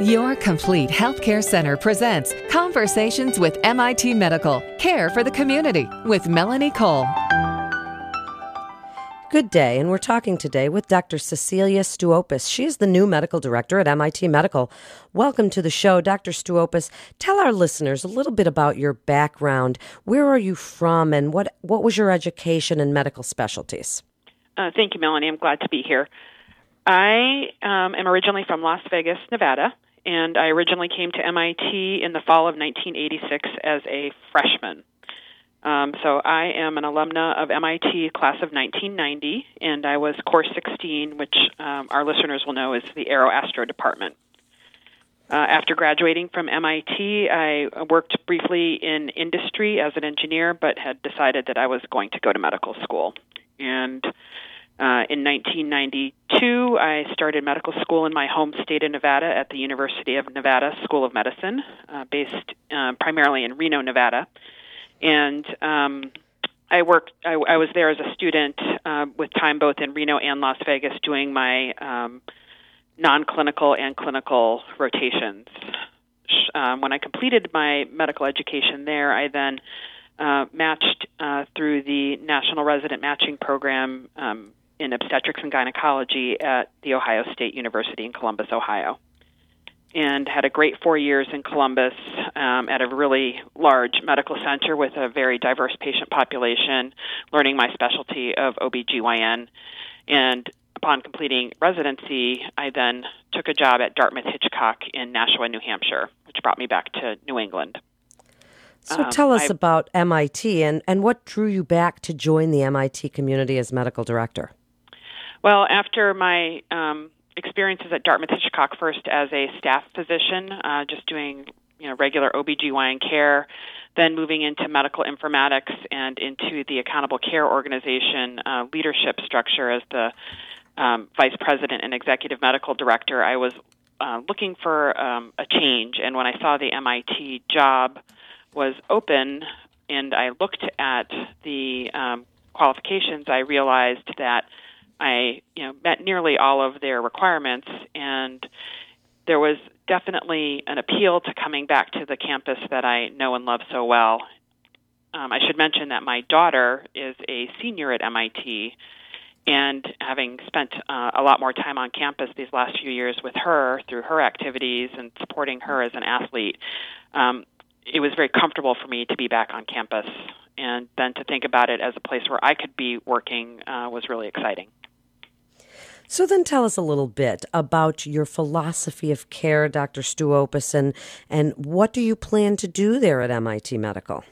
Your Complete Healthcare Center presents Conversations with MIT Medical Care for the Community with Melanie Cole. Good day, and we're talking today with Dr. Cecilia Stuopis. She is the new medical director at MIT Medical. Welcome to the show, Dr. Stuopis. Tell our listeners a little bit about your background. Where are you from, and what, what was your education and medical specialties? Uh, thank you, Melanie. I'm glad to be here. I um, am originally from Las Vegas, Nevada, and I originally came to MIT in the fall of 1986 as a freshman. Um, so I am an alumna of MIT class of 1990, and I was course 16, which um, our listeners will know is the Aeroastro department. Uh, after graduating from MIT, I worked briefly in industry as an engineer, but had decided that I was going to go to medical school. And uh, in 1992, I started medical school in my home state of Nevada at the University of Nevada School of Medicine, uh, based uh, primarily in Reno, Nevada. And um, I worked. I, I was there as a student uh, with time both in Reno and Las Vegas, doing my um, non-clinical and clinical rotations. Um, when I completed my medical education there, I then uh, matched uh, through the National Resident Matching Program um, in obstetrics and gynecology at The Ohio State University in Columbus, Ohio. And had a great four years in Columbus um, at a really large medical center with a very diverse patient population, learning my specialty of OBGYN. And upon completing residency, I then took a job at Dartmouth Hitchcock in Nashua, New Hampshire, which brought me back to New England. So um, tell us I, about MIT and, and what drew you back to join the MIT community as medical director. Well, after my um, experiences at Dartmouth Hitchcock, first as a staff physician, uh, just doing you know regular OBGYN care, then moving into medical informatics and into the accountable care organization uh, leadership structure as the um, vice president and executive medical director, I was uh, looking for um, a change. And when I saw the MIT job was open and I looked at the um, qualifications, I realized that I you know met nearly all of their requirements, and there was definitely an appeal to coming back to the campus that I know and love so well. Um, I should mention that my daughter is a senior at MIT, and having spent uh, a lot more time on campus these last few years with her through her activities and supporting her as an athlete, um, it was very comfortable for me to be back on campus. And then to think about it as a place where I could be working uh, was really exciting. So then tell us a little bit about your philosophy of care, Dr. Stuopis, and, and what do you plan to do there at MIT Medical?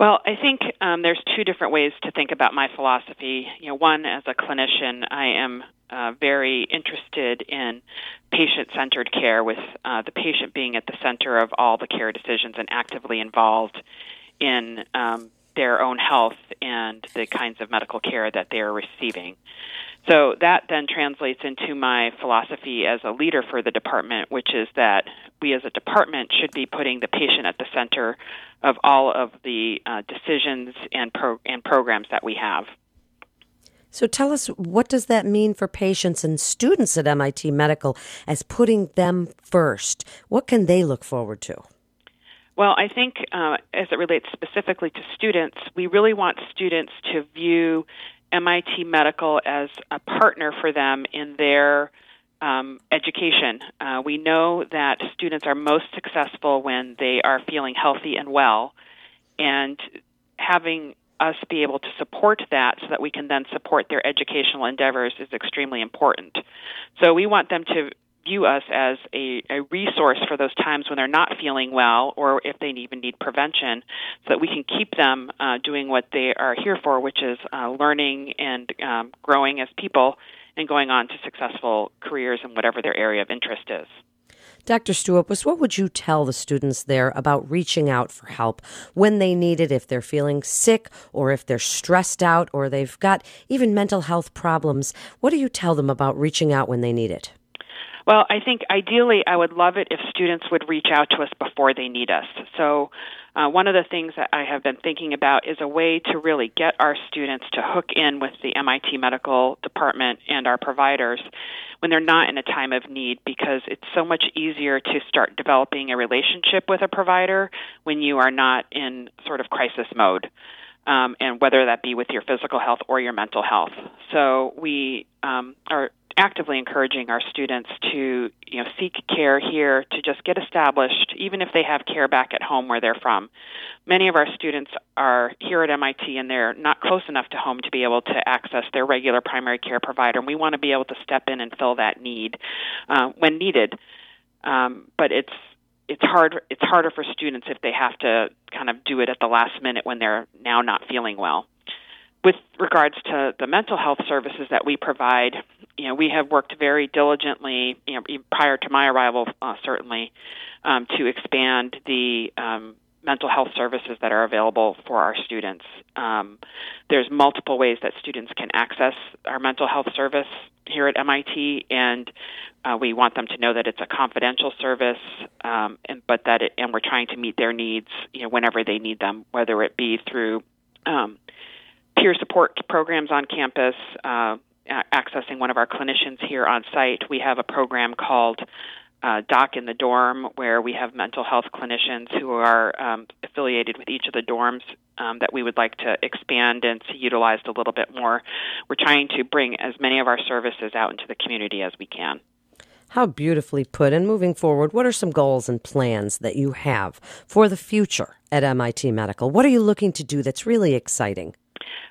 Well, I think um, there's two different ways to think about my philosophy. You know, one, as a clinician, I am uh, very interested in patient-centered care, with uh, the patient being at the center of all the care decisions and actively involved in um, their own health and the kinds of medical care that they are receiving. So that then translates into my philosophy as a leader for the department, which is that we as a department should be putting the patient at the center of all of the uh, decisions and, pro- and programs that we have. So tell us, what does that mean for patients and students at MIT Medical as putting them first? What can they look forward to? Well, I think uh, as it relates specifically to students, we really want students to view MIT Medical as a partner for them in their um, education. Uh, we know that students are most successful when they are feeling healthy and well, and having us be able to support that so that we can then support their educational endeavors is extremely important. So we want them to view us as a, a resource for those times when they're not feeling well or if they even need prevention so that we can keep them uh, doing what they are here for, which is uh, learning and um, growing as people and going on to successful careers in whatever their area of interest is. Dr. Stuopis, what would you tell the students there about reaching out for help when they need it, if they're feeling sick or if they're stressed out or they've got even mental health problems? What do you tell them about reaching out when they need it? Well, I think ideally I would love it if students would reach out to us before they need us. So, uh, one of the things that I have been thinking about is a way to really get our students to hook in with the MIT Medical Department and our providers when they're not in a time of need because it's so much easier to start developing a relationship with a provider when you are not in sort of crisis mode. Um, and whether that be with your physical health or your mental health. So we um, are actively encouraging our students to you know seek care here to just get established even if they have care back at home where they're from. Many of our students are here at MIT and they're not close enough to home to be able to access their regular primary care provider and we want to be able to step in and fill that need uh, when needed. Um, but it's it's hard it's harder for students if they have to kind of do it at the last minute when they're now not feeling well. With regards to the mental health services that we provide, you know, we have worked very diligently, you know, prior to my arrival, uh, certainly, um, to expand the um, mental health services that are available for our students. Um, there's multiple ways that students can access our mental health service here at MIT, and uh, we want them to know that it's a confidential service, um, and but that it, and we're trying to meet their needs, you know, whenever they need them, whether it be through um, peer support programs on campus, uh, accessing one of our clinicians here on site. We have a program called uh, Doc in the Dorm, where we have mental health clinicians who are um, affiliated with each of the dorms um, that we would like to expand and see utilized a little bit more. We're trying to bring as many of our services out into the community as we can. How beautifully put. And moving forward, what are some goals and plans that you have for the future at MIT Medical? What are you looking to do that's really exciting?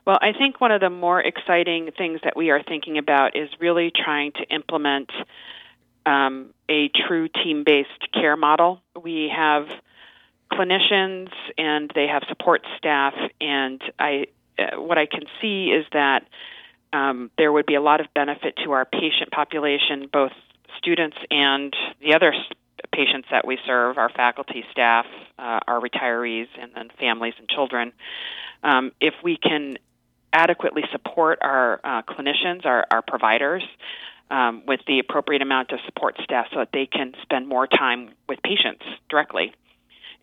Well, I think one of the more exciting things that we are thinking about is really trying to implement um, a true team based care model. We have clinicians and they have support staff, and I, uh, what I can see is that um, there would be a lot of benefit to our patient population, both students and the other patients that we serve, our faculty, staff, uh, our retirees, and then families and children. Um, if we can adequately support our uh, clinicians, our, our providers, um, with the appropriate amount of support staff so that they can spend more time with patients directly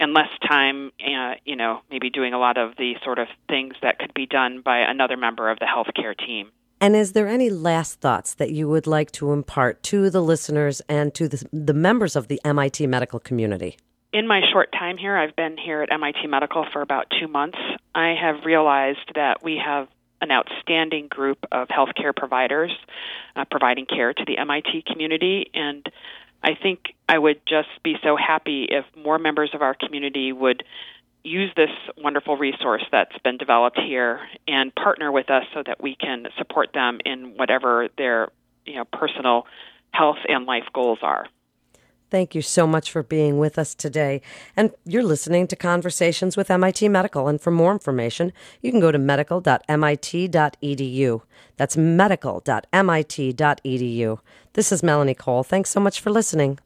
and less time, uh, you know, maybe doing a lot of the sort of things that could be done by another member of the healthcare team. And is there any last thoughts that you would like to impart to the listeners and to the, the members of the MIT medical community? in my short time here, I've been here at MIT Medical for about two months. I have realized that we have an outstanding group of healthcare providers uh, providing care to the MIT community, and I think I would just be so happy if more members of our community would use this wonderful resource that's been developed here and partner with us so that we can support them in whatever their you know personal health and life goals are. Thank you so much for being with us today. And you're listening to Conversations with MIT Medical. And for more information, you can go to medical.mit.edu. That's medical.mit.edu. This is Melanie Cole. Thanks so much for listening.